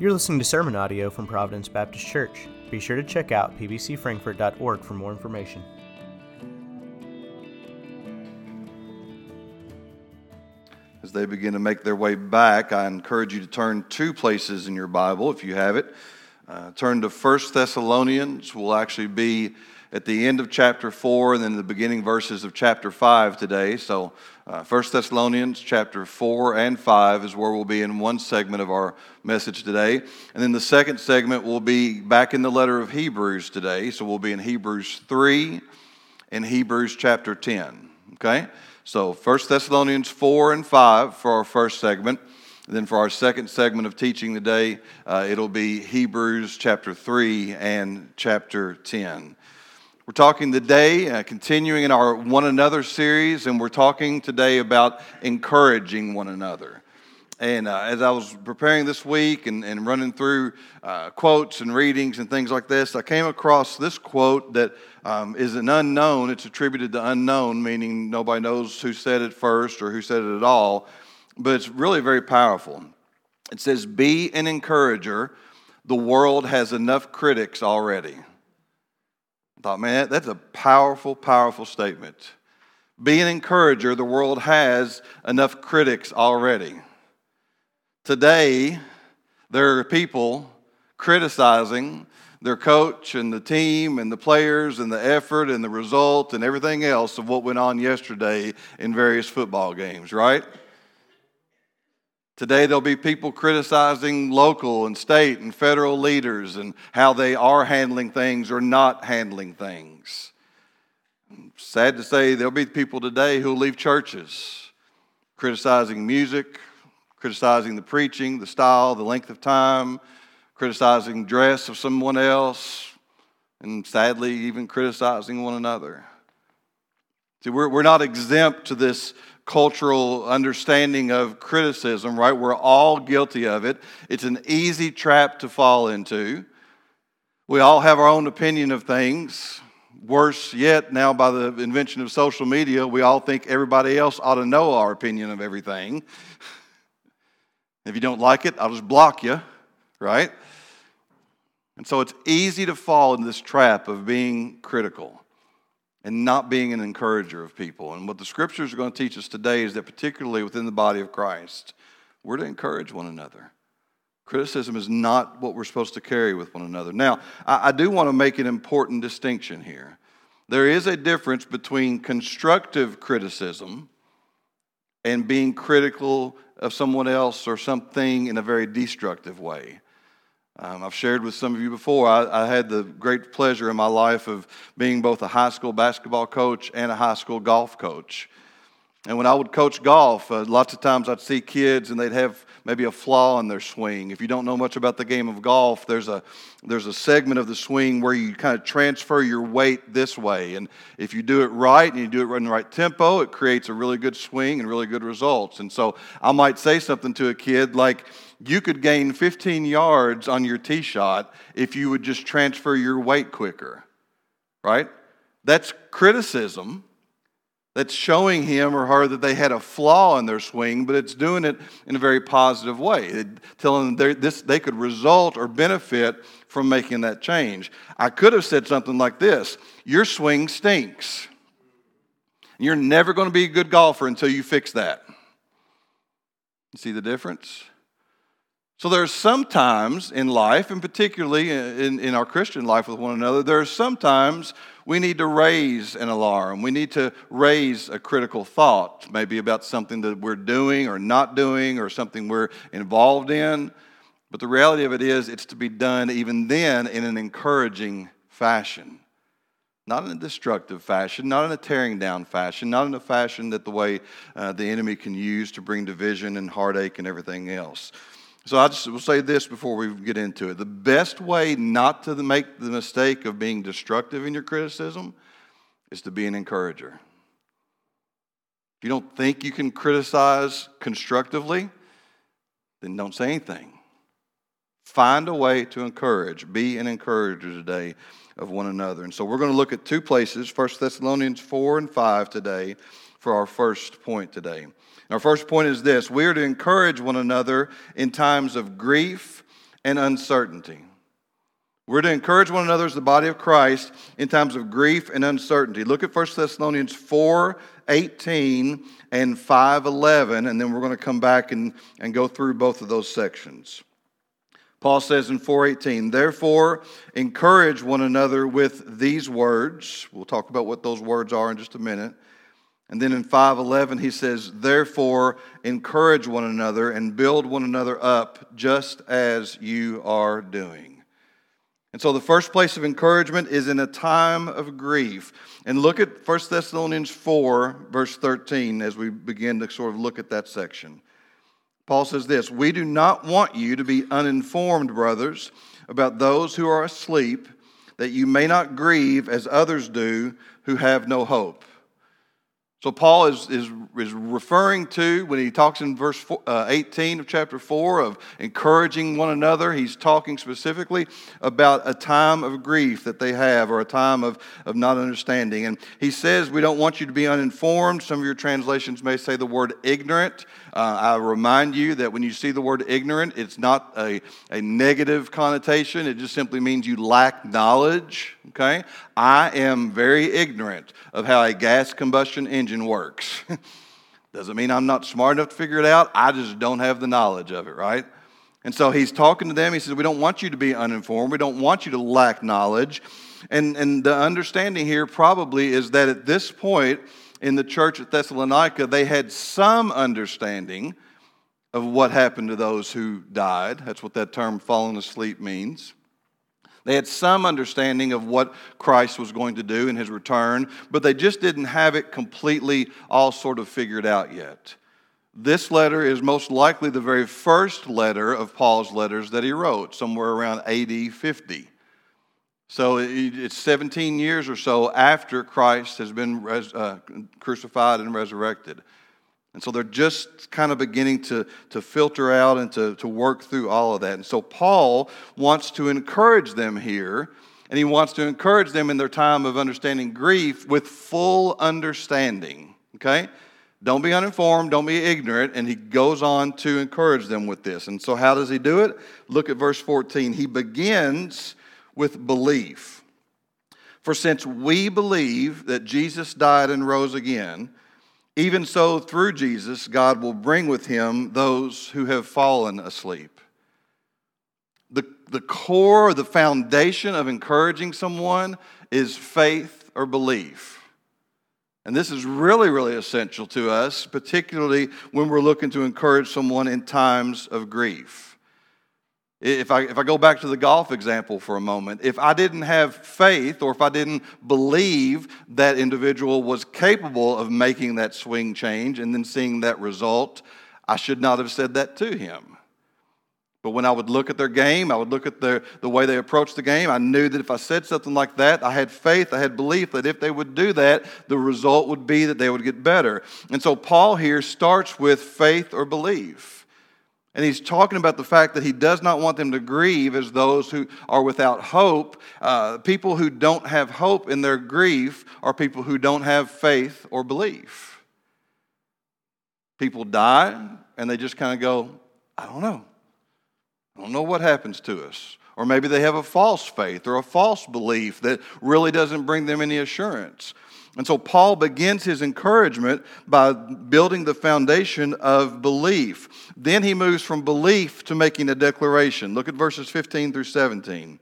You're listening to sermon audio from Providence Baptist Church. Be sure to check out pbcfrankfurt.org for more information. As they begin to make their way back, I encourage you to turn two places in your Bible if you have it. Uh, turn to 1 Thessalonians. We'll actually be at the end of chapter 4 and then the beginning verses of chapter 5 today. So, uh, 1 Thessalonians chapter 4 and 5 is where we'll be in one segment of our message today. And then the second segment will be back in the letter of Hebrews today. So, we'll be in Hebrews 3 and Hebrews chapter 10. Okay? So 1 Thessalonians 4 and 5 for our first segment. And then for our second segment of teaching today, uh, it'll be Hebrews chapter 3 and chapter 10. We're talking today, uh, continuing in our one another series, and we're talking today about encouraging one another. And uh, as I was preparing this week and, and running through uh, quotes and readings and things like this, I came across this quote that um, is an unknown. It's attributed to unknown, meaning nobody knows who said it first or who said it at all, but it's really very powerful. It says, Be an encourager. The world has enough critics already. Thought, man, that's a powerful, powerful statement. Be an encourager. The world has enough critics already. Today, there are people criticizing their coach and the team and the players and the effort and the result and everything else of what went on yesterday in various football games, right? Today, there'll be people criticizing local and state and federal leaders and how they are handling things or not handling things. Sad to say, there'll be people today who'll leave churches criticizing music, criticizing the preaching, the style, the length of time, criticizing dress of someone else, and sadly, even criticizing one another. See, we're, we're not exempt to this cultural understanding of criticism, right? We're all guilty of it. It's an easy trap to fall into. We all have our own opinion of things. Worse yet, now by the invention of social media, we all think everybody else ought to know our opinion of everything. If you don't like it, I'll just block you, right? And so it's easy to fall into this trap of being critical and not being an encourager of people. And what the scriptures are going to teach us today is that, particularly within the body of Christ, we're to encourage one another. Criticism is not what we're supposed to carry with one another. Now, I, do want to make an important distinction here. There is a difference between constructive criticism and being critical of someone else or something in a very destructive way. Um, I've shared with some of you before, I, I, had the great pleasure in my life of being both a high school basketball coach and a high school golf coach. And when I would coach golf, uh, lots of times I'd see kids and they'd have maybe a flaw in their swing. If you don't know much about the game of golf, there's a, there's a segment of the swing where you kind of transfer your weight this way. And if you do it right and you do it in the right tempo, it creates a really good swing and really good results. And so I might say something to a kid like, you could gain 15 yards on your tee shot if you would just transfer your weight quicker, right? That's criticism that's showing him or her that they had a flaw in their swing, but it's doing it in a very positive way, telling them this, they could result or benefit from making that change. I could have said something like this Your swing stinks. You're never going to be a good golfer until you fix that. You see the difference? So there's sometimes in life, and particularly in, in our Christian life with one another, there's sometimes we need to raise an alarm. We need to raise a critical thought, maybe about something that we're doing or not doing or something we're involved in. But the reality of it is, it's to be done even then in an encouraging fashion. Not in a destructive fashion, not in a tearing down fashion, not in a fashion that the way uh, the enemy can use to bring division and heartache and everything else. So I just will say this before we get into it. The best way not to make the mistake of being destructive in your criticism is to be an encourager. If you don't think you can criticize constructively, then don't say anything. Find a way to encourage. Be an encourager today of one another. And so we're going to look at two places, 1 Thessalonians 4 and 5 today, for our first point today. Our first point is this we are to encourage one another in times of grief and uncertainty. We're to encourage one another as the body of Christ in times of grief and uncertainty. Look at 1 Thessalonians 4 18 and 5 11, and then we're going to come back and, and go through both of those sections. Paul says in 418, therefore, encourage one another with these words. We'll talk about what those words are in just a minute. And then in 511, he says, therefore, encourage one another and build one another up just as you are doing. And so the first place of encouragement is in a time of grief. And look at 1 Thessalonians 4, verse 13, as we begin to sort of look at that section. Paul says this We do not want you to be uninformed, brothers, about those who are asleep, that you may not grieve as others do who have no hope. So, Paul is, is, is referring to, when he talks in verse four, uh, 18 of chapter 4 of encouraging one another, he's talking specifically about a time of grief that they have or a time of, of not understanding. And he says, We don't want you to be uninformed. Some of your translations may say the word ignorant. Uh, I remind you that when you see the word ignorant, it's not a, a negative connotation. It just simply means you lack knowledge. Okay? I am very ignorant of how a gas combustion engine works. Doesn't mean I'm not smart enough to figure it out. I just don't have the knowledge of it, right? And so he's talking to them. He says, We don't want you to be uninformed. We don't want you to lack knowledge. And, and the understanding here probably is that at this point, in the church at Thessalonica, they had some understanding of what happened to those who died. That's what that term fallen asleep means. They had some understanding of what Christ was going to do in his return, but they just didn't have it completely all sort of figured out yet. This letter is most likely the very first letter of Paul's letters that he wrote, somewhere around AD 50. So it's 17 years or so after Christ has been res, uh, crucified and resurrected. And so they're just kind of beginning to, to filter out and to, to work through all of that. And so Paul wants to encourage them here, and he wants to encourage them in their time of understanding grief with full understanding. Okay? Don't be uninformed, don't be ignorant. And he goes on to encourage them with this. And so, how does he do it? Look at verse 14. He begins with belief. For since we believe that Jesus died and rose again, even so through Jesus, God will bring with him those who have fallen asleep. The, the core, the foundation of encouraging someone is faith or belief. And this is really, really essential to us, particularly when we're looking to encourage someone in times of grief. If I, if I go back to the golf example for a moment, if I didn't have faith or if I didn't believe that individual was capable of making that swing change and then seeing that result, I should not have said that to him. But when I would look at their game, I would look at their, the way they approached the game, I knew that if I said something like that, I had faith, I had belief that if they would do that, the result would be that they would get better. And so Paul here starts with faith or belief. And he's talking about the fact that he does not want them to grieve as those who are without hope. Uh, people who don't have hope in their grief are people who don't have faith or belief. People die and they just kind of go, I don't know. I don't know what happens to us. Or maybe they have a false faith or a false belief that really doesn't bring them any assurance. And so Paul begins his encouragement by building the foundation of belief. Then he moves from belief to making a declaration. Look at verses 15 through 17.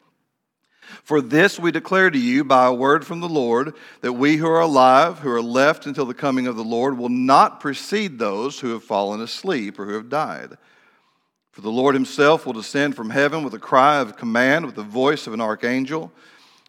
For this we declare to you by a word from the Lord that we who are alive, who are left until the coming of the Lord, will not precede those who have fallen asleep or who have died. For the Lord himself will descend from heaven with a cry of command, with the voice of an archangel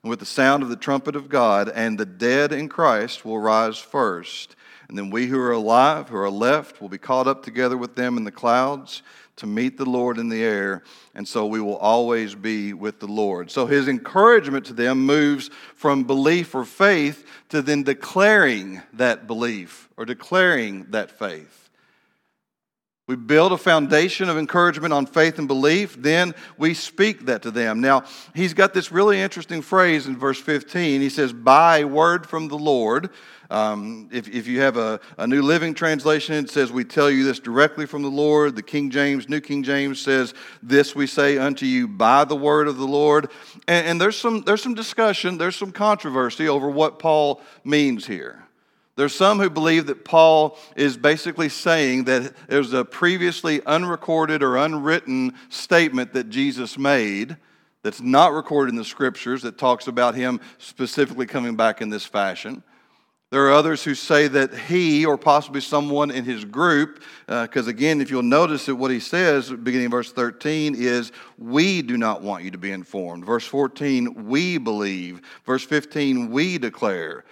and with the sound of the trumpet of God, and the dead in Christ will rise first. And then we who are alive, who are left, will be caught up together with them in the clouds to meet the Lord in the air. And so we will always be with the Lord. So his encouragement to them moves from belief or faith to then declaring that belief or declaring that faith. We build a foundation of encouragement on faith and belief, then we speak that to them. Now, he's got this really interesting phrase in verse 15. He says, By word from the Lord. Um, if, if you have a, a New Living Translation, it says, We tell you this directly from the Lord. The King James, New King James says, This we say unto you by the word of the Lord. And, and there's, some, there's some discussion, there's some controversy over what Paul means here. There's some who believe that Paul is basically saying that there's a previously unrecorded or unwritten statement that Jesus made that's not recorded in the scriptures that talks about him specifically coming back in this fashion. There are others who say that he, or possibly someone in his group, because uh, again, if you'll notice that what he says, beginning in verse 13, is, We do not want you to be informed. Verse 14, we believe. Verse 15, we declare.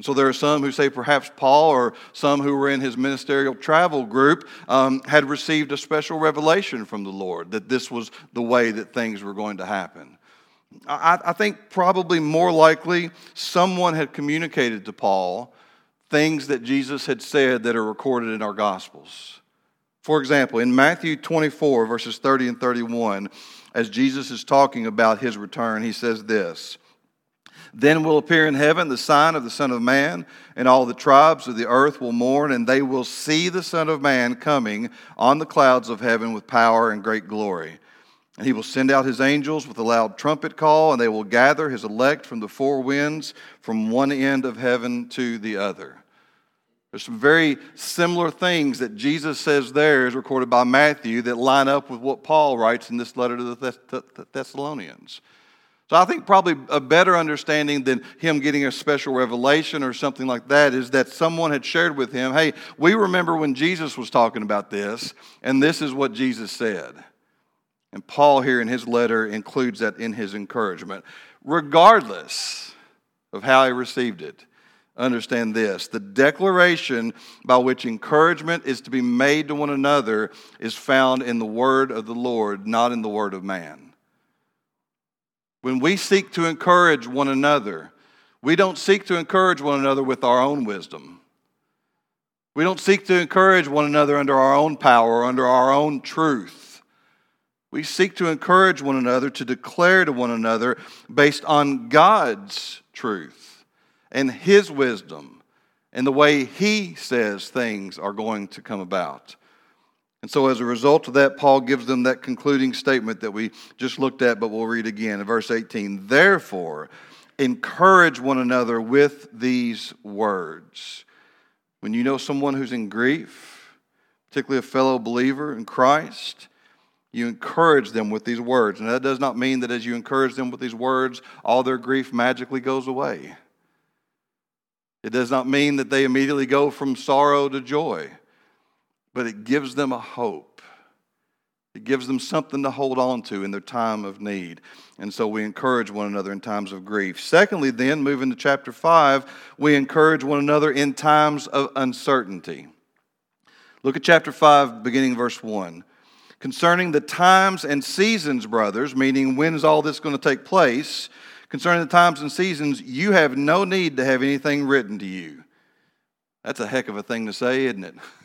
And so there are some who say perhaps Paul or some who were in his ministerial travel group um, had received a special revelation from the Lord that this was the way that things were going to happen. I, I think probably more likely someone had communicated to Paul things that Jesus had said that are recorded in our Gospels. For example, in Matthew 24, verses 30 and 31, as Jesus is talking about his return, he says this. Then will appear in heaven the sign of the Son of Man, and all the tribes of the earth will mourn, and they will see the Son of Man coming on the clouds of heaven with power and great glory. And he will send out his angels with a loud trumpet call, and they will gather his elect from the four winds, from one end of heaven to the other. There's some very similar things that Jesus says there, is recorded by Matthew, that line up with what Paul writes in this letter to the Thessalonians. So I think probably a better understanding than him getting a special revelation or something like that is that someone had shared with him, hey, we remember when Jesus was talking about this, and this is what Jesus said. And Paul here in his letter includes that in his encouragement. Regardless of how he received it, understand this the declaration by which encouragement is to be made to one another is found in the word of the Lord, not in the word of man. When we seek to encourage one another, we don't seek to encourage one another with our own wisdom. We don't seek to encourage one another under our own power under our own truth. We seek to encourage one another to declare to one another based on God's truth and His wisdom and the way He says things are going to come about. And so, as a result of that, Paul gives them that concluding statement that we just looked at, but we'll read again in verse 18. Therefore, encourage one another with these words. When you know someone who's in grief, particularly a fellow believer in Christ, you encourage them with these words. And that does not mean that as you encourage them with these words, all their grief magically goes away. It does not mean that they immediately go from sorrow to joy but it gives them a hope. It gives them something to hold on to in their time of need. And so we encourage one another in times of grief. Secondly, then, moving to chapter 5, we encourage one another in times of uncertainty. Look at chapter 5, beginning verse 1. Concerning the times and seasons, brothers, meaning when is all this going to take place? Concerning the times and seasons, you have no need to have anything written to you. That's a heck of a thing to say, isn't it?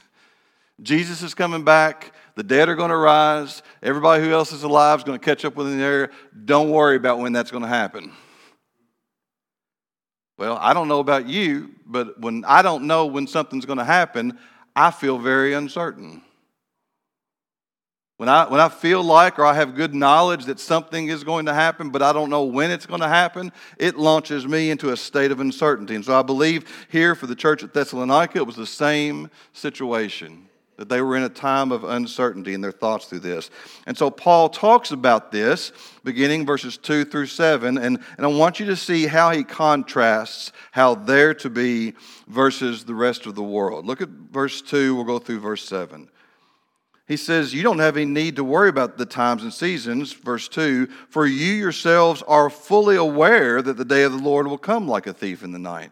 Jesus is coming back. The dead are going to rise. Everybody who else is alive is going to catch up with him there. Don't worry about when that's going to happen. Well, I don't know about you, but when I don't know when something's going to happen, I feel very uncertain. When I, when I feel like or I have good knowledge that something is going to happen, but I don't know when it's going to happen, it launches me into a state of uncertainty. And so I believe here for the church at Thessalonica, it was the same situation that they were in a time of uncertainty in their thoughts through this. And so Paul talks about this beginning verses 2 through 7, and, and I want you to see how he contrasts how they're to be versus the rest of the world. Look at verse 2, we'll go through verse 7. He says, You don't have any need to worry about the times and seasons, verse 2, for you yourselves are fully aware that the day of the Lord will come like a thief in the night.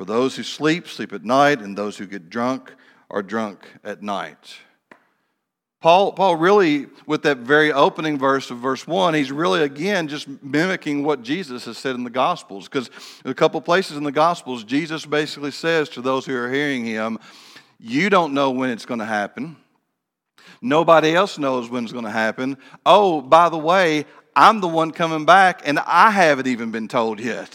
For those who sleep, sleep at night, and those who get drunk are drunk at night. Paul, Paul really, with that very opening verse of verse 1, he's really again just mimicking what Jesus has said in the Gospels. Because a couple places in the Gospels, Jesus basically says to those who are hearing him, you don't know when it's going to happen. Nobody else knows when it's going to happen. Oh, by the way, I'm the one coming back, and I haven't even been told yet.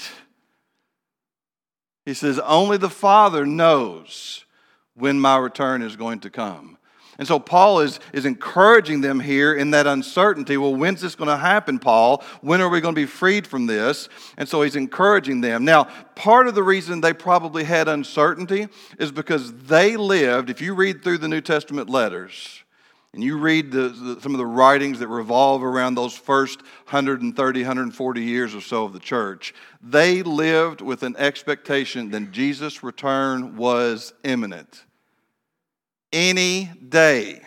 He says, Only the Father knows when my return is going to come. And so Paul is, is encouraging them here in that uncertainty. Well, when's this going to happen, Paul? When are we going to be freed from this? And so he's encouraging them. Now, part of the reason they probably had uncertainty is because they lived, if you read through the New Testament letters, and you read the, the, some of the writings that revolve around those first 130, 140 years or so of the church, they lived with an expectation that Jesus' return was imminent any day.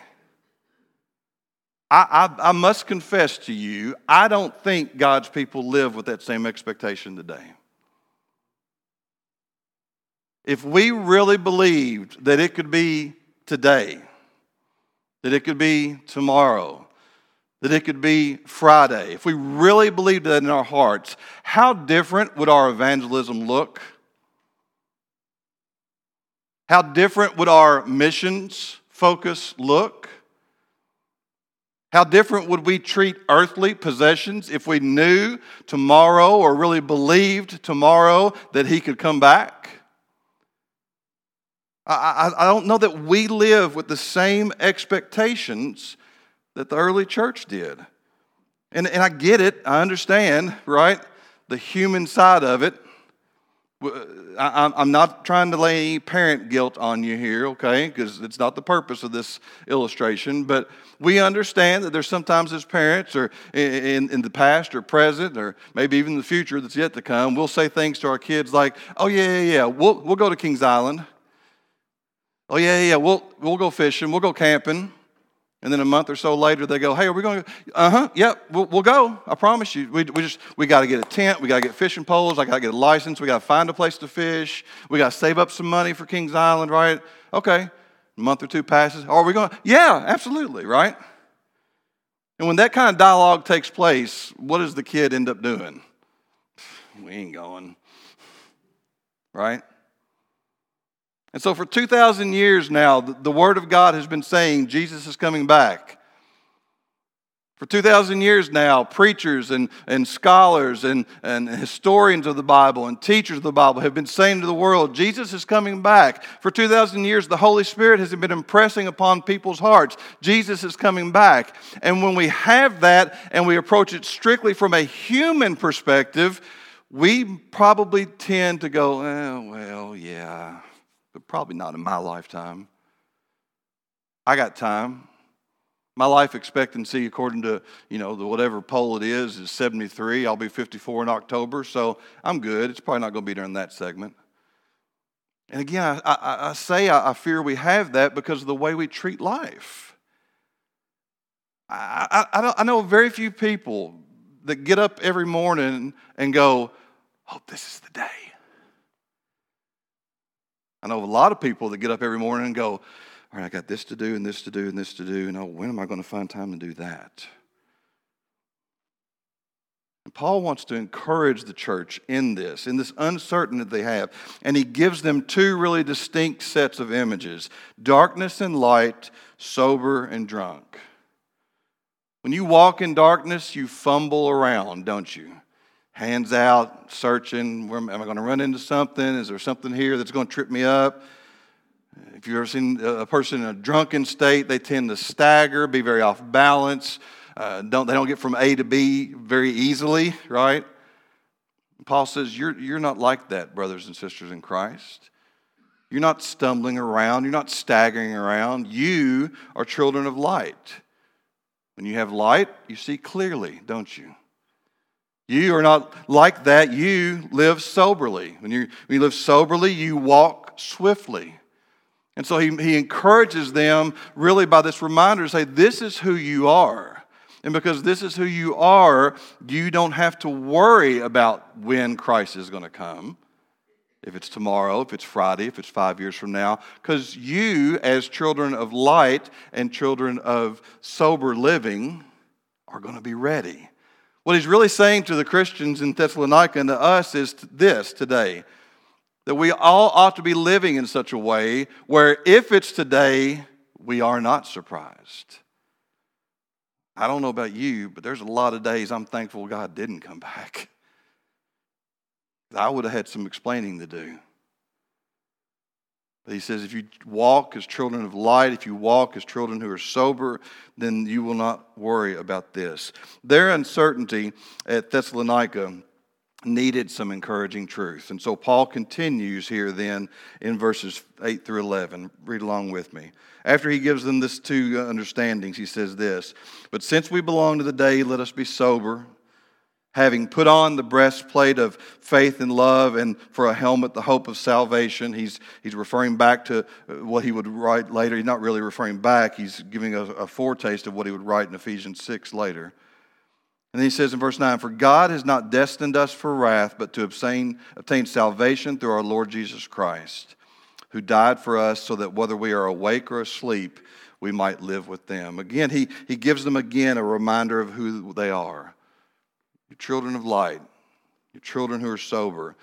I, I, I, must confess to you, I don't think God's people live with that same expectation today. If we really believed that it could be today, that it could be tomorrow, that it could be Friday, if we really believed that in our hearts, how different would our evangelism look? How different would our missions focus look? How different would we treat earthly possessions if we knew tomorrow or really believed tomorrow that He could come back? I, I, I, don't know that we live with the same expectations that the early church did. And, and I get it, I understand, right? The human side of it. I'm not trying to lay any parent guilt on you here, okay? Because it's not the purpose of this illustration. But we understand that there's sometimes as parents, or in, in the past or present, or maybe even the future that's yet to come, we'll say things to our kids like, oh, yeah, yeah, yeah, we'll, we'll go to Kings Island. Oh, yeah, yeah, we'll, we'll go fishing, we'll go camping. And then a month or so later, they go, "Hey, are we going to?" Uh huh. Yep, we'll, we'll, go. I promise you. We, we just we got to get a tent. We got to get fishing poles. I got to get a license. We got to find a place to fish. We got to save up some money for Kings Island, right? Okay. A month or two passes. Are we going? Yeah, absolutely, right. And when that kind of dialogue takes place, what does the kid end up doing? We ain't going, right? And so, for 2,000 years now, the Word of God has been saying Jesus is coming back. For 2,000 years now, preachers and, and scholars and, and historians of the Bible and teachers of the Bible have been saying to the world, Jesus is coming back. For 2,000 years, the Holy Spirit has been impressing upon people's hearts, Jesus is coming back. And when we have that and we approach it strictly from a human perspective, we probably tend to go, eh, well, yeah, but probably not in my lifetime. I got time. My life expectancy, according to you know the whatever poll it is, is 73. I'll be 54 in October, so I'm good. It's probably not going to be during that segment. And again, I, I, I say I, I, fear we have that because of the way we treat life. I, I, know very few people that get up every morning and go, "Hope this is the day." I know a lot of people that get up every morning and go, All right, I got this to do and this to do and this to do. And oh, when am I going to find time to do that? And Paul wants to encourage the church in this, in this uncertainty that they have. And he gives them two really distinct sets of images darkness and light, sober and drunk. When you walk in darkness, you fumble around, don't you? Hands out, searching. Am I going to run into something? Is there something here that's going to trip me up? If you've ever seen a person in a drunken state, they tend to stagger, be very off balance. Uh, don't, they don't get from A to B very easily, right? Paul says, you're, you're not like that, brothers and sisters in Christ. You're not stumbling around. You're not staggering around. You are children of light. When you have light, you see clearly, don't you? You are not like that. You live soberly. When you, when you live soberly, you walk swiftly. And so he, he encourages them really by this reminder to say, This is who you are. And because this is who you are, you don't have to worry about when Christ is going to come. If it's tomorrow, if it's Friday, if it's five years from now, because you, as children of light and children of sober living, are going to be ready. What he's really saying to the Christians in Thessalonica and to us is this today that we all ought to be living in such a way where if it's today, we are not surprised. I don't know about you, but there's a lot of days I'm thankful God didn't come back. I would have had some explaining to do. He says, if you walk as children of light, if you walk as children who are sober, then you will not worry about this. Their uncertainty at Thessalonica needed some encouraging truth. And so Paul continues here then in verses 8 through 11. Read along with me. After he gives them this two understandings, he says this But since we belong to the day, let us be sober having put on the breastplate of faith and love, and for a helmet, the hope of salvation. He's, he's referring back to uh, what he would write later. He's not really referring back, he's giving a, a foretaste of what he would write in Ephesians 6 later. And then he says in verse 9, For God has not destined us for wrath, but to obtain, obtain salvation through our Lord Jesus Christ, who died for us, so that whether we are awake or asleep, we might live with them. Again, he, he gives them again a reminder of who they are. You're children of light, you're children who are sober.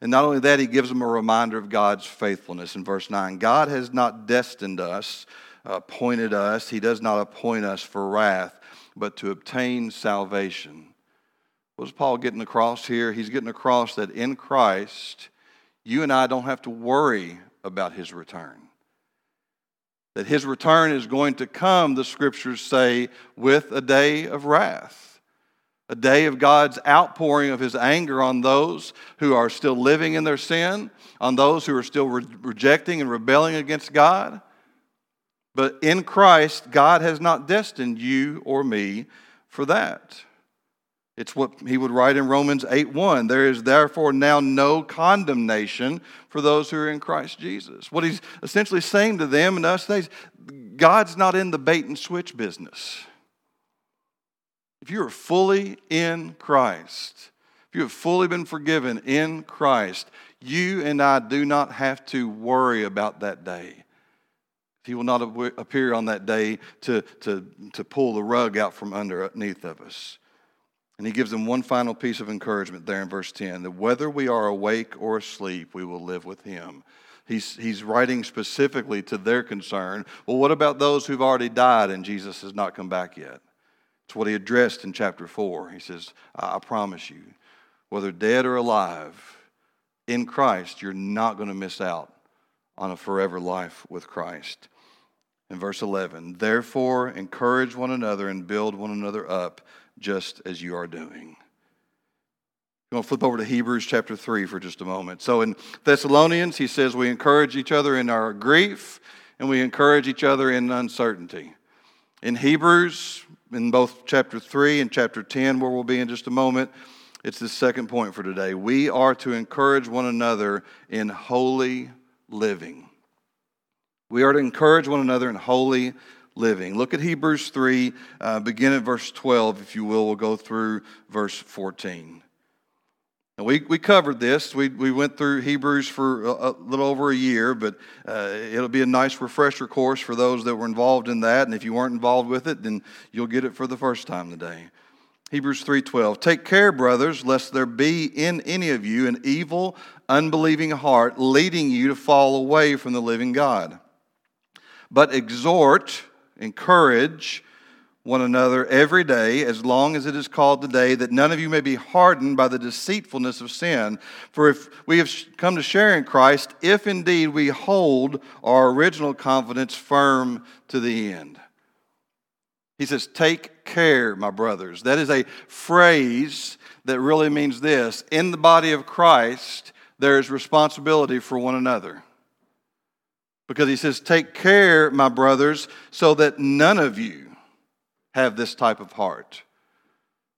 And not only that, he gives them a reminder of God's faithfulness in verse 9. God has not destined us, appointed us, he does not appoint us for wrath but to obtain salvation. What is Paul getting across here? He's getting across that in Christ, you and I don't have to worry about his return. That his return is going to come, the scriptures say, with a day of wrath, a day of God's outpouring of his anger on those who are still living in their sin, on those who are still re- rejecting and rebelling against God. But in Christ, God has not destined you or me for that. It's what he would write in Romans 8 1. There is therefore now no condemnation for those who are in Christ Jesus. What he's essentially saying to them and us is God's not in the bait and switch business. If you are fully in Christ, if you have fully been forgiven in Christ, you and I do not have to worry about that day. He will not appear on that day to, to, to pull the rug out from underneath of us. And he gives them one final piece of encouragement there in verse 10 that whether we are awake or asleep, we will live with him. He's, he's writing specifically to their concern. Well, what about those who've already died and Jesus has not come back yet? It's what he addressed in chapter 4. He says, I, promise you, whether dead or alive, in Christ, you're not going to miss out on a forever life with Christ in verse 11. Therefore, encourage one another and build one another up, just as you are doing. I'm going to flip over to Hebrews chapter 3 for just a moment. So in Thessalonians, he says we encourage each other in our grief and we encourage each other in uncertainty. In Hebrews, in both chapter 3 and chapter 10, where we'll be in just a moment, it's the second point for today. We are to encourage one another in holy living. We are to encourage one another in holy living. Look at Hebrews 3, uh, begin at verse 12, if you will. We'll go through verse 14. And we, we covered this. We, we went through Hebrews for a, a little over a year, but uh, it'll be a nice refresher course for those that were involved in that. And if you weren't involved with it, then you'll get it for the first time today. Hebrews 3:12 Take care brothers lest there be in any of you an evil unbelieving heart leading you to fall away from the living God but exhort, encourage one another every day, as long as it is called today, that none of you may be hardened by the deceitfulness of sin. For if we have come to share in Christ, if indeed we hold our original confidence firm to the end. He says, Take care, my brothers. That is a phrase that really means this in the body of Christ, there is responsibility for one another. Because he says, Take care, my brothers, so that none of you have this type of heart.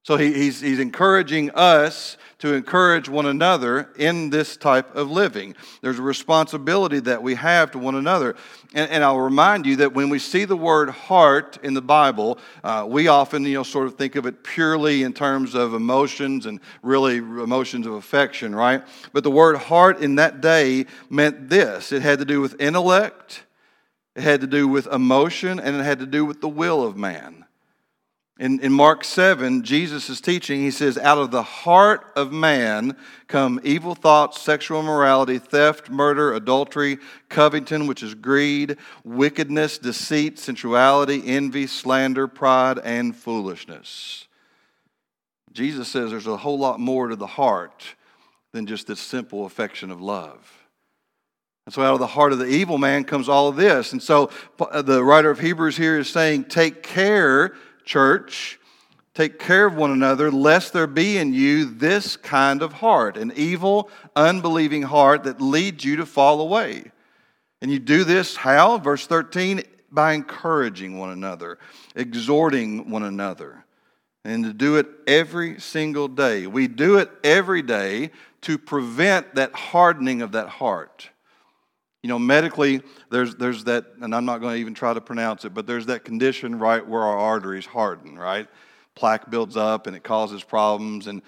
So he, he's, he's encouraging us to encourage one another in this type of living. There's a responsibility that we have to one another. And, and I'll remind you that when we see the word heart in the Bible, uh, we often, you know, sort of think of it purely in terms of emotions and really emotions of affection, right? But the word heart in that day meant this it had to do with intellect, it had to do with emotion, and it had to do with the will of man. In, in Mark 7, Jesus is teaching, he says, Out of the heart of man come evil thoughts, sexual immorality, theft, murder, adultery, coveting, which is greed, wickedness, deceit, sensuality, envy, slander, pride, and foolishness. Jesus says there's a whole lot more to the heart than just this simple affection of love. And so, out of the heart of the evil man comes all of this. And so, uh, the writer of Hebrews here is saying, Take care church, take care of one another, lest there be in you this kind of heart, an evil, unbelieving heart that leads you to fall away. And you do this how? Verse 13, by encouraging one another, exhorting one another, and to do it every single day. We do it every day to prevent that hardening of that heart. You know, medically, there's, there's that, and I'm not going to even try to pronounce it, but there's that condition right where our arteries harden, right? Plaque builds up and it causes problems. And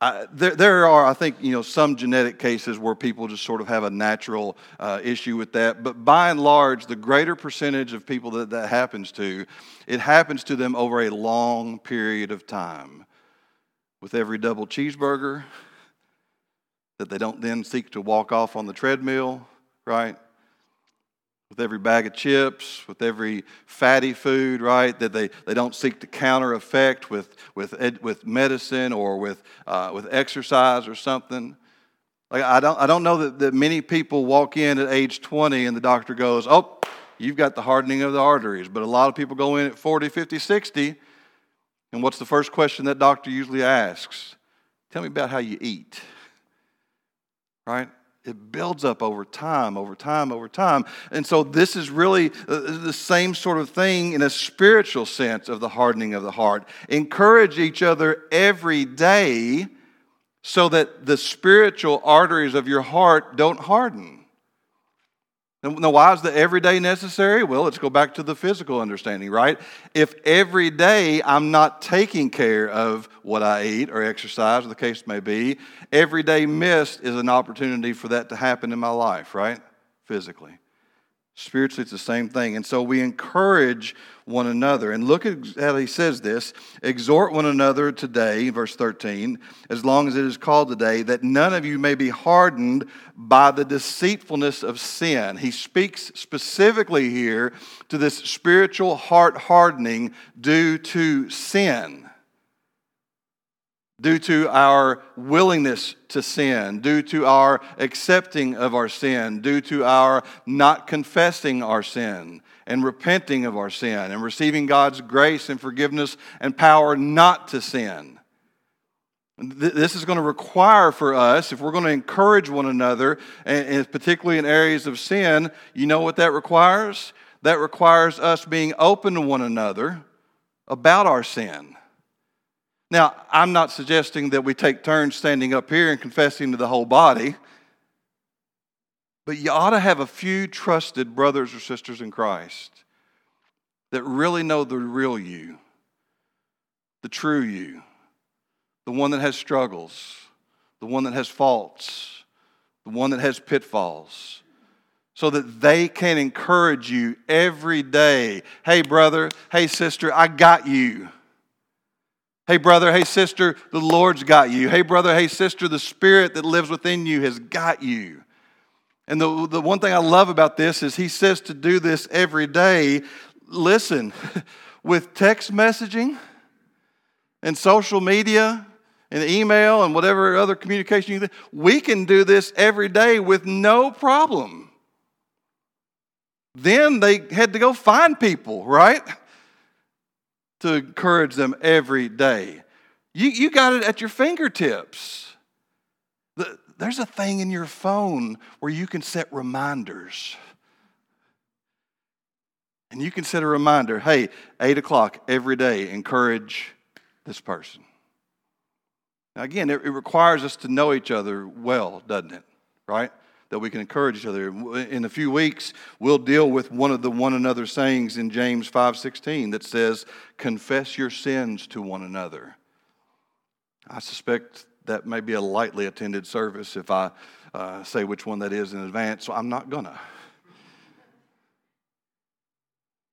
I, there, there are, I think, you know, some genetic cases where people just sort of have a natural uh, issue with that. But by and large, the greater percentage of people that that happens to, it happens to them over a long period of time. With every double cheeseburger, that they don't then seek to walk off on the treadmill right? With every bag of chips, with every fatty food, right? That they, they don't seek to counter effect with, with, ed, with medicine or with, uh, with exercise or something. Like, I, don't, I don't know that, that many people walk in at age 20 and the doctor goes, Oh, you've got the hardening of the arteries. But a lot of people go in at 40, 50, 60. And what's the first question that doctor usually asks? Tell me about how you eat. Right? It builds up over time, over time, over time. And so, this is really uh, the same sort of thing in a spiritual sense of the hardening of the heart. Encourage each other every day so that the spiritual arteries of your heart don't harden. Now, why is the everyday necessary? Well, let's go back to the physical understanding, right? If every day I'm not taking care of what I eat or exercise, or the case may be, every day missed is an opportunity for that to happen in my life, right? Physically. Spiritually, it's the same thing. And so we encourage one another. And look at how he says this exhort one another today, verse 13, as long as it is called today, that none of you may be hardened by the deceitfulness of sin. He speaks specifically here to this spiritual heart hardening due to sin due to our willingness to sin, due to our accepting of our sin, due to our not confessing our sin and repenting of our sin and receiving God's grace and forgiveness and power not to sin. This is going to require for us, if we're going to encourage one another, and particularly in areas of sin, you know what that requires? That requires us being open to one another about our sin now, I'm not suggesting that we take turns standing up here and confessing to the whole body, but you ought to have a few trusted brothers or sisters in Christ that really know the real you, the true you, the one that has struggles, the one that has faults, the one that has pitfalls so that they can encourage you every day. Hey, brother, hey, sister, I got you. Hey, brother, hey, sister, the Lord's got you. Hey, brother, hey, sister, the Spirit that lives within you has got you. And the, the one thing I love about this is he says to do this every day. Listen, with text messaging and social media and email and whatever other communication you think, we can do this every day with no problem. Then they had to go find people, right? To encourage them every day. You, you got it at your fingertips. The, there's a thing in your phone where you can set reminders. And you can set a reminder hey, 8 o'clock every day, encourage this person. Now, again, it, it requires us to know each other well, doesn't it? Right? That we can encourage each other. In a few weeks, we'll deal with one of the one another sayings in James 5:16 that says, "Confess your sins to one another." I suspect that may be a lightly attended service if I uh, say which one that is in advance, so I'm not gonna.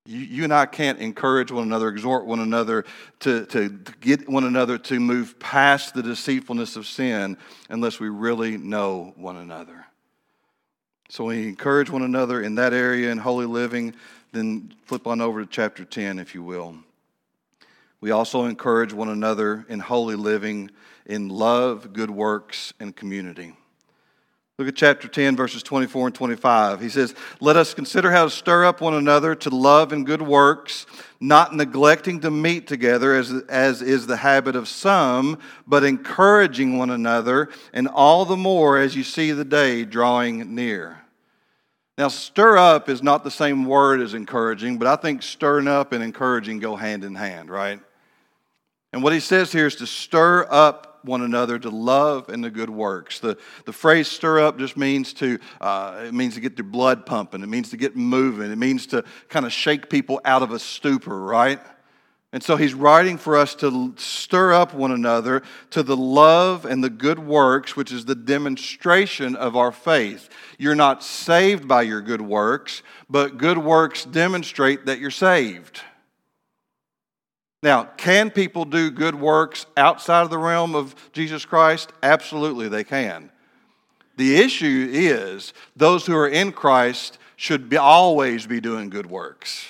You, and I can't encourage one another, exhort one another to, to, get one another to move past the deceitfulness of sin unless we really know one another. So we encourage one another in that area in holy living. Then flip on over to chapter 10, if you will. We also encourage one another in holy living, in love, good works, and community. Look at chapter 10, verses 24 and 25. He says, Let us consider how to stir up one another to love and good works, not neglecting to meet together, as, as is the habit of some, but encouraging one another, and all the more as you see the day drawing near. Now, stir up is not the same word as encouraging, but I think stirring up and encouraging go hand in hand, right? And what he says here is to stir up one another to love and the good works. The, the phrase stir up just means to, uh, it means to get the blood pumping. It means to get moving. It means to kind of shake people out of a stupor, right? And so he's writing for us to stir up one another to the love and the good works, which is the demonstration of our faith. You're not saved by your good works, but good works demonstrate that you're saved. Now, can people do good works outside of the realm of Jesus Christ? Absolutely, they can. The issue is those who are in Christ should be, always be doing good works.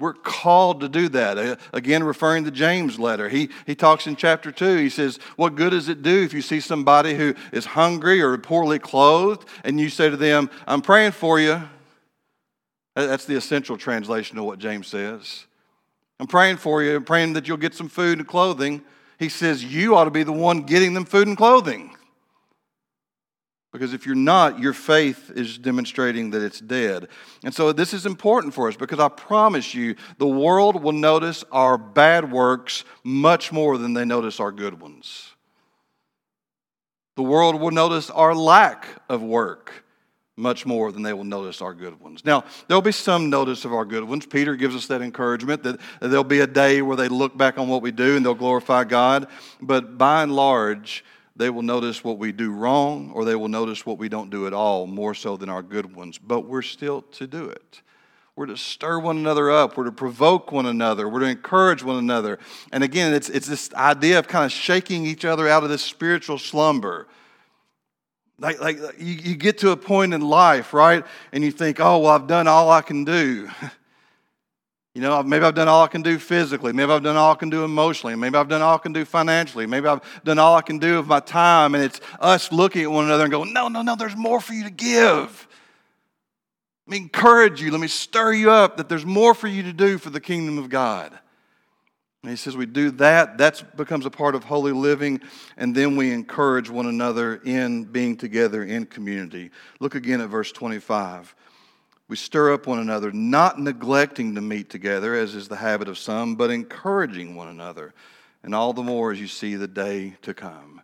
We're called to do that. Uh, again, referring to James' letter, he, he talks in chapter 2. He says, What good does it do if you see somebody who is hungry or poorly clothed and you say to them, I'm praying for you? That's the essential translation of what James says. I'm praying for you, I'm praying that you'll get some food and clothing. He says, You ought to be the one getting them food and clothing. Because if you're not, your faith is demonstrating that it's dead. And so this is important for us because I promise you, the world will notice our bad works much more than they notice our good ones. The world will notice our lack of work much more than they will notice our good ones. Now, there'll be some notice of our good ones. Peter gives us that encouragement that there'll be a day where they look back on what we do and they'll glorify God. But by and large, they will notice what we do wrong or they will notice what we don't do at all more so than our good ones. But we're still to do it. We're to stir one another up. We're to provoke one another. We're to encourage one another. And again, it's, it's this idea of kind of shaking each other out of this spiritual slumber like, like you, you get to a point in life, right? And you think, oh, well, I've done all I can do. You know, maybe I've done all I can do physically. Maybe I've done all I can do emotionally. Maybe I've done all I can do financially. Maybe I've done all I can do of my time. And it's us looking at one another and going, no, no, no, there's more for you to give. Let me encourage you. Let me stir you up that there's more for you to do for the kingdom of God. And he says we do that, that becomes a part of holy living, and then we encourage one another in being together in community. Look again at verse 25. We stir up one another, not neglecting to meet together, as is the habit of some, but encouraging one another, and all the more as you see the day to come.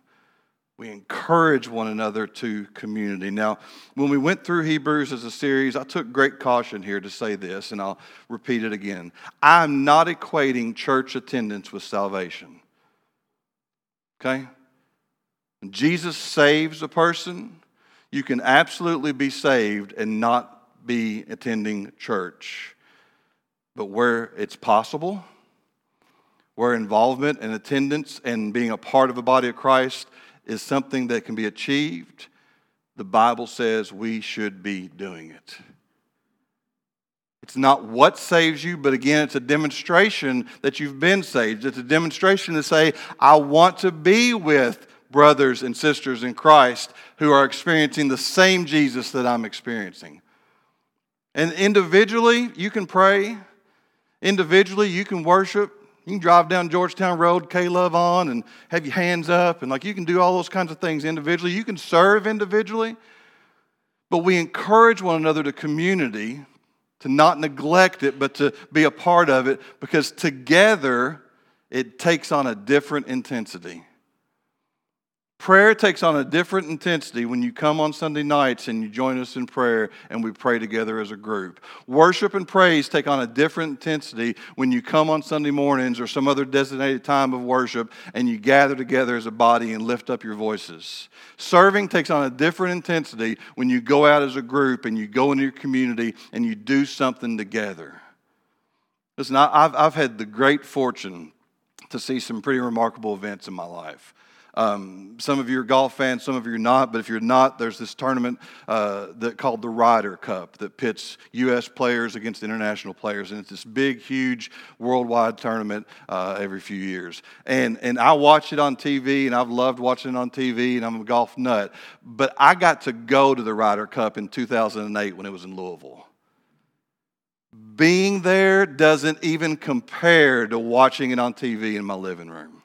We encourage one another to community. Now, when we went through Hebrews as a series, I took great caution here to say this, and I'll repeat it again. I'm not equating church attendance with salvation. Okay? When Jesus saves a person, you can absolutely be saved and not be attending church. But where it's possible, where involvement and attendance and being a part of the body of Christ is something that can be achieved, the Bible says we should be doing it. It's not what saves you, but again, it's a demonstration that you've been saved. It's a demonstration to say, I want to be with brothers and sisters in Christ who are experiencing the same Jesus that I'm experiencing. And individually, you can pray. Individually, you can worship. You can drive down Georgetown Road, K Love on, and have your hands up, and like you can do all those kinds of things individually. You can serve individually, but we encourage one another to community, to not neglect it, but to be a part of it, because together it takes on a different intensity. Prayer takes on a different intensity when you come on Sunday nights and you join us in prayer and we pray together as a group. Worship and praise take on a different intensity when you come on Sunday mornings or some other designated time of worship and you gather together as a body and lift up your voices. Serving takes on a different intensity when you go out as a group and you go into your community and you do something together. Listen, I've, I've had the great fortune to see some pretty remarkable events in my life. Um, some of you are golf fans, some of you are not, but if you're not, there's this tournament uh, that called the Ryder Cup that pits U.S. players against international players, and it's this big, huge worldwide tournament uh, every few years. And and I watch it on TV, and I've loved watching it on TV, and I'm a golf nut. But I got to go to the Ryder Cup in 2008 when it was in Louisville. Being there doesn't even compare to watching it on TV in my living room.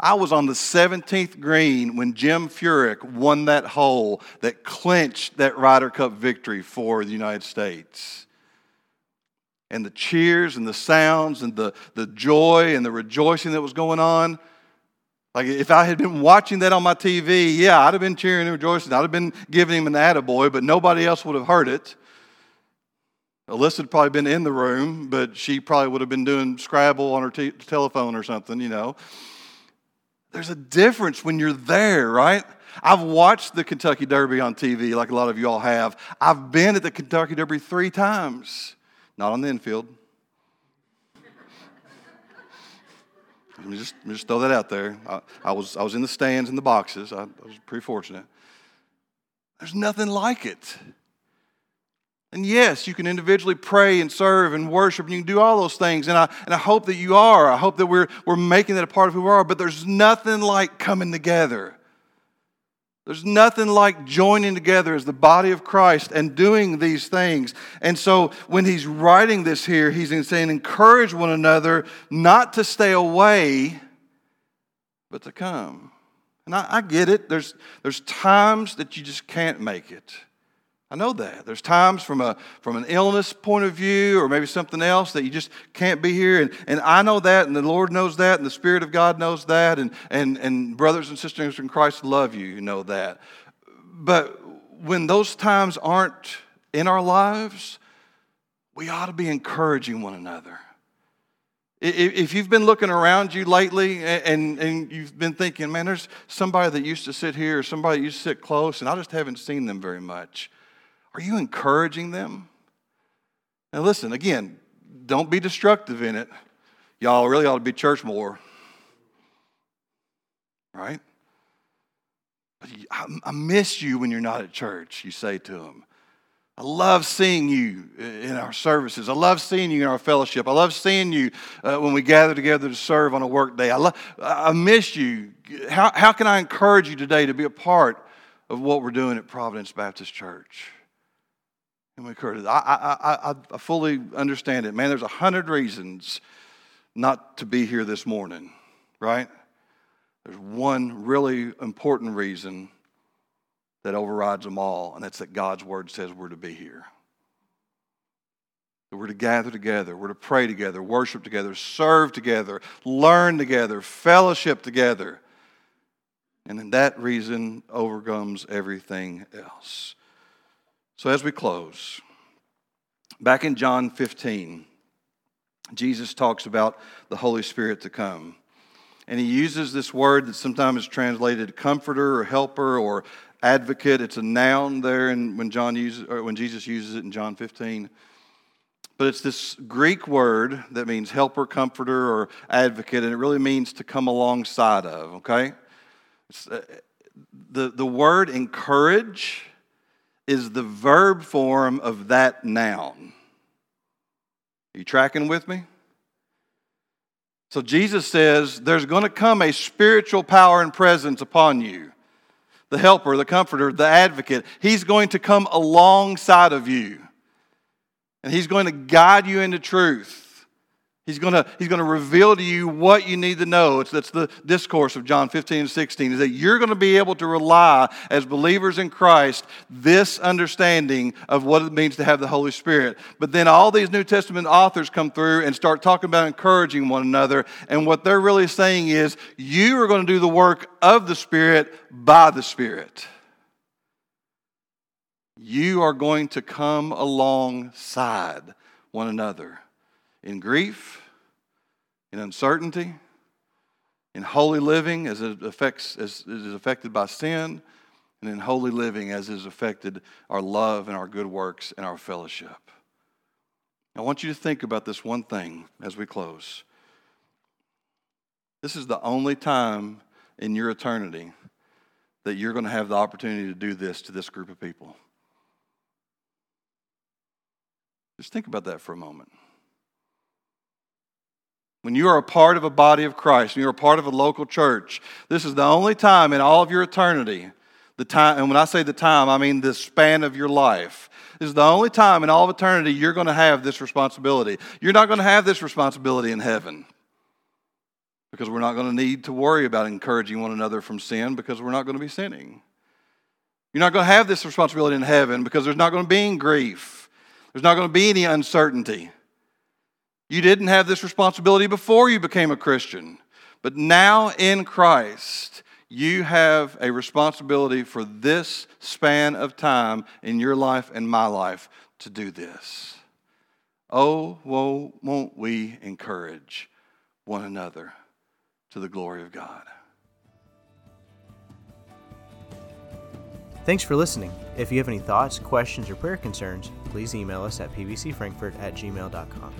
I was on the 17th green when Jim Furyk won that hole that clinched that Ryder Cup victory for the United States. And the cheers and the sounds and the, the joy and the rejoicing that was going on. Like if I had been watching that on my TV, yeah, I'd have been cheering and rejoicing. I'd have been giving him an attaboy, but nobody else would have heard it. Alyssa had probably been in the room, but she probably would have been doing Scrabble on her t- telephone or something, you know. There's a difference when you're there, right? I've watched the Kentucky Derby on TV like a lot of you all have. I've been at the Kentucky Derby three times, not on the infield. Let me just, let me just throw that out there. I, I, was, I was in the stands in the boxes. I, I was pretty fortunate. There's nothing like it. And yes, you can individually pray and serve and worship, and you can do all those things. And I, and I hope that you are. I hope that we're, we're making that a part of who we are. But there's nothing like coming together. There's nothing like joining together as the body of Christ and doing these things. And so when he's writing this here, he's saying, encourage one another not to stay away, but to come. And I, I get it. There's, there's times that you just can't make it. I know that. There's times from, a, from an illness point of view or maybe something else that you just can't be here. And, and I know that, and the Lord knows that, and the Spirit of God knows that, and, and, and brothers and sisters in Christ love you, you know that. But when those times aren't in our lives, we ought to be encouraging one another. If you've been looking around you lately and, and you've been thinking, man, there's somebody that used to sit here, or somebody that used to sit close, and I just haven't seen them very much. Are you encouraging them? Now, listen, again, don't be destructive in it. Y'all really ought to be church more. Right? I miss you when you're not at church, you say to them. I love seeing you in our services. I love seeing you in our fellowship. I love seeing you uh, when we gather together to serve on a work day. I, love, I miss you. How, how can I encourage you today to be a part of what we're doing at Providence Baptist Church? And we I, I, I, I fully understand it. Man, there's a hundred reasons not to be here this morning, right? There's one really important reason that overrides them all, and that's that God's word says we're to be here. That we're to gather together, we're to pray together, worship together, serve together, learn together, fellowship together. And then that reason overcomes everything else. So, as we close, back in John 15, Jesus talks about the Holy Spirit to come. And he uses this word that sometimes is translated comforter or helper or advocate. It's a noun there and when John uses when Jesus uses it in John 15. But it's this Greek word that means helper, comforter, or advocate, and it really means to come alongside of, okay? Uh, the, the word encourage is the verb form of that noun. Are you tracking with me? So Jesus says there's going to come a spiritual power and presence upon you. The helper, the comforter, the advocate. He's going to come alongside of you. And he's going to guide you into truth. He's going to he's to reveal to you what you need to know. It's, that's the discourse of John 15 and 16, is that you're going to be able to rely as believers in Christ this understanding of what it means to have the Holy Spirit. But then all these New Testament authors come through and start talking about encouraging one another. And what they're really saying is you are going to do the work of the Spirit by the Spirit. You are going to come alongside one another in grief, in uncertainty, in holy living as it affects as it is affected by sin, and in holy living as it has affected our love and our good works and our fellowship. I want you to think about this one thing as we close. This is the only time in your eternity that you're going to have the opportunity to do this to this group of people. Just think about that for a moment. When you are a part of a body of Christ, and you're a part of a local church, this is the only time in all of your eternity, the time, and when I say the time, I mean the span of your life. This is the only time in all of eternity you're going to have this responsibility. You're not going to have this responsibility in heaven because we're not going to need to worry about encouraging one another from sin because we're not going to be sinning. You're not going to have this responsibility in heaven because there's not going to be any grief, there's not going to be any uncertainty. You didn't have this responsibility before you became a Christian, but now in Christ, you have a responsibility for this span of time in your life and my life to do this. Oh, won't we encourage one another to the glory of God? Thanks for listening. If you have any thoughts, questions, or prayer concerns, please email us at pbcfrankfort at gmail.com.